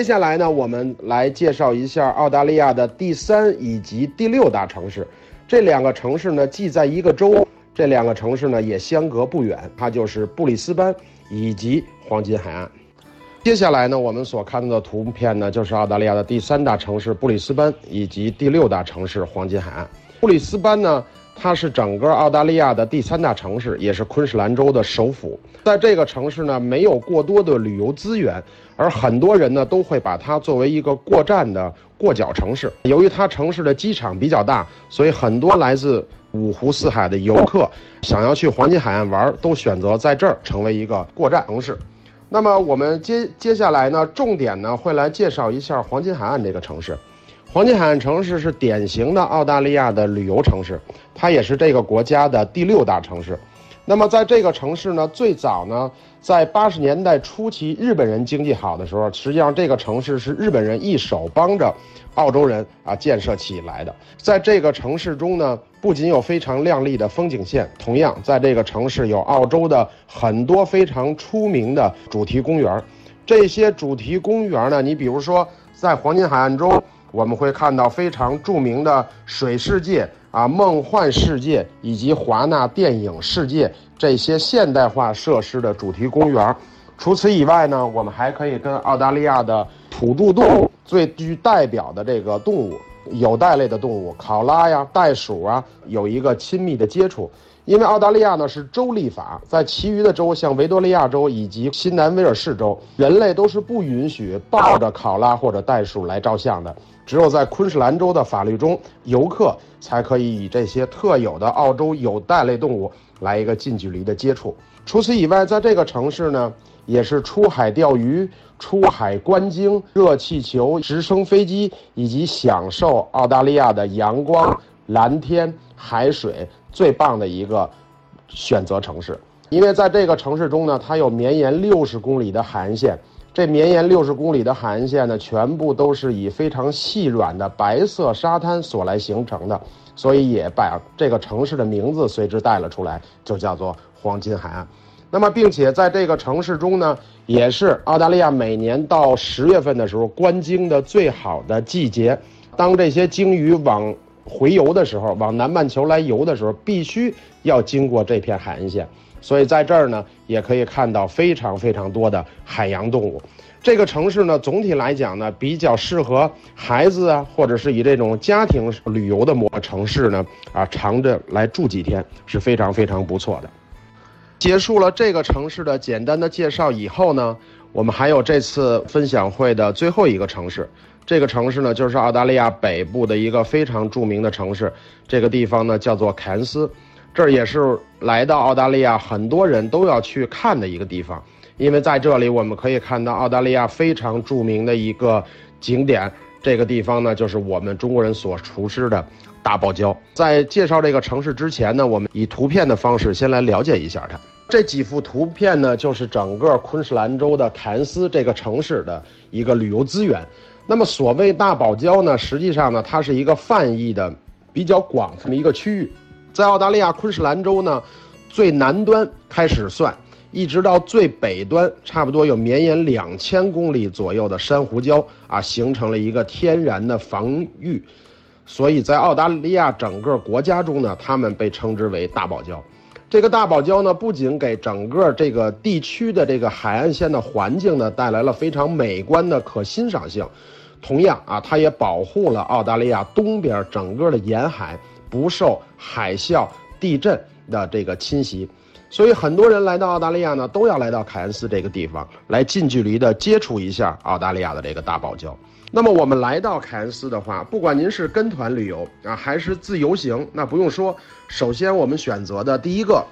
接下来呢，我们来介绍一下澳大利亚的第三以及第六大城市。这两个城市呢，既在一个州，这两个城市呢也相隔不远，它就是布里斯班以及黄金海岸。接下来呢，我们所看到的图片呢，就是澳大利亚的第三大城市布里斯班以及第六大城市黄金海岸。布里斯班呢。它是整个澳大利亚的第三大城市，也是昆士兰州的首府。在这个城市呢，没有过多的旅游资源，而很多人呢都会把它作为一个过站的过脚城市。由于它城市的机场比较大，所以很多来自五湖四海的游客想要去黄金海岸玩，都选择在这儿成为一个过站城市。那么我们接接下来呢，重点呢会来介绍一下黄金海岸这个城市。黄金海岸城市是典型的澳大利亚的旅游城市，它也是这个国家的第六大城市。那么在这个城市呢，最早呢，在八十年代初期，日本人经济好的时候，实际上这个城市是日本人一手帮着澳洲人啊建设起来的。在这个城市中呢，不仅有非常亮丽的风景线，同样在这个城市有澳洲的很多非常出名的主题公园。这些主题公园呢，你比如说在黄金海岸中。我们会看到非常著名的水世界啊、梦幻世界以及华纳电影世界这些现代化设施的主题公园。除此以外呢，我们还可以跟澳大利亚的土著动物最具代表的这个动物有袋类的动物考拉呀、袋鼠啊有一个亲密的接触。因为澳大利亚呢是州立法，在其余的州，像维多利亚州以及新南威尔士州，人类都是不允许抱着考拉或者袋鼠来照相的。只有在昆士兰州的法律中，游客才可以以这些特有的澳洲有袋类动物来一个近距离的接触。除此以外，在这个城市呢，也是出海钓鱼、出海观鲸、热气球、直升飞机，以及享受澳大利亚的阳光、蓝天、海水。最棒的一个选择城市，因为在这个城市中呢，它有绵延六十公里的海岸线。这绵延六十公里的海岸线呢，全部都是以非常细软的白色沙滩所来形成的，所以也把这个城市的名字随之带了出来，就叫做黄金海岸。那么，并且在这个城市中呢，也是澳大利亚每年到十月份的时候观鲸的最好的季节。当这些鲸鱼往回游的时候，往南半球来游的时候，必须要经过这片海岸线，所以在这儿呢，也可以看到非常非常多的海洋动物。这个城市呢，总体来讲呢，比较适合孩子啊，或者是以这种家庭旅游的模城市呢，啊，长着来住几天是非常非常不错的。结束了这个城市的简单的介绍以后呢，我们还有这次分享会的最后一个城市。这个城市呢，就是澳大利亚北部的一个非常著名的城市。这个地方呢，叫做凯恩斯，这儿也是来到澳大利亚很多人都要去看的一个地方。因为在这里，我们可以看到澳大利亚非常著名的一个景点。这个地方呢，就是我们中国人所熟知的大堡礁。在介绍这个城市之前呢，我们以图片的方式先来了解一下它。这几幅图片呢，就是整个昆士兰州的凯恩斯这个城市的一个旅游资源。那么，所谓大堡礁呢，实际上呢，它是一个泛义的比较广这么一个区域，在澳大利亚昆士兰州呢，最南端开始算，一直到最北端，差不多有绵延两千公里左右的珊瑚礁啊，形成了一个天然的防御，所以在澳大利亚整个国家中呢，它们被称之为大堡礁。这个大堡礁呢，不仅给整个这个地区的这个海岸线的环境呢带来了非常美观的可欣赏性，同样啊，它也保护了澳大利亚东边整个的沿海不受海啸、地震的这个侵袭，所以很多人来到澳大利亚呢，都要来到凯恩斯这个地方来近距离的接触一下澳大利亚的这个大堡礁。那么我们来到凯恩斯的话，不管您是跟团旅游啊，还是自由行，那不用说，首先我们选择的第一个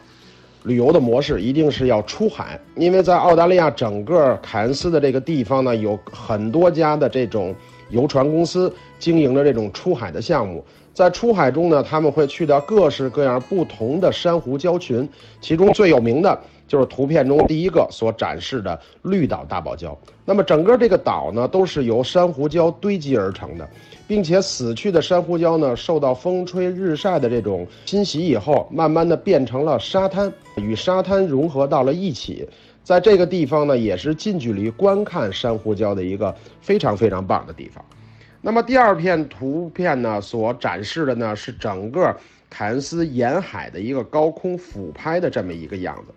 旅游的模式一定是要出海，因为在澳大利亚整个凯恩斯的这个地方呢，有很多家的这种游船公司经营着这种出海的项目，在出海中呢，他们会去到各式各样不同的珊瑚礁群，其中最有名的。就是图片中第一个所展示的绿岛大堡礁。那么整个这个岛呢，都是由珊瑚礁堆积而成的，并且死去的珊瑚礁呢，受到风吹日晒的这种侵袭以后，慢慢的变成了沙滩，与沙滩融合到了一起。在这个地方呢，也是近距离观看珊瑚礁的一个非常非常棒的地方。那么第二片图片呢，所展示的呢是整个凯恩斯沿海的一个高空俯拍的这么一个样子。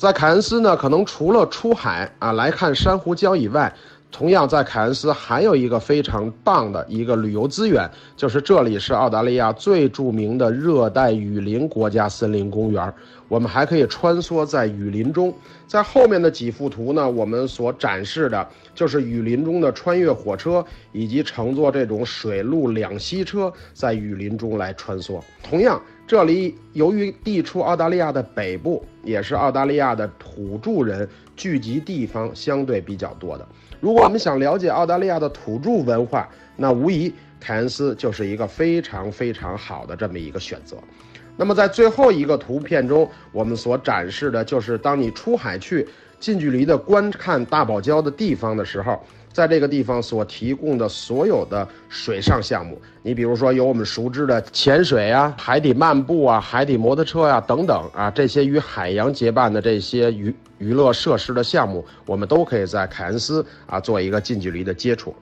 在凯恩斯呢，可能除了出海啊来看珊瑚礁以外，同样在凯恩斯还有一个非常棒的一个旅游资源，就是这里是澳大利亚最著名的热带雨林国家森林公园。我们还可以穿梭在雨林中，在后面的几幅图呢，我们所展示的就是雨林中的穿越火车，以及乘坐这种水陆两栖车在雨林中来穿梭。同样，这里由于地处澳大利亚的北部，也是澳大利亚的土著人聚集地方相对比较多的。如果我们想了解澳大利亚的土著文化，那无疑凯恩斯就是一个非常非常好的这么一个选择。那么在最后一个图片中，我们所展示的就是当你出海去近距离的观看大堡礁的地方的时候，在这个地方所提供的所有的水上项目，你比如说有我们熟知的潜水啊、海底漫步啊、海底摩托车呀等等啊，这些与海洋结伴的这些娱娱乐设施的项目，我们都可以在凯恩斯啊做一个近距离的接触。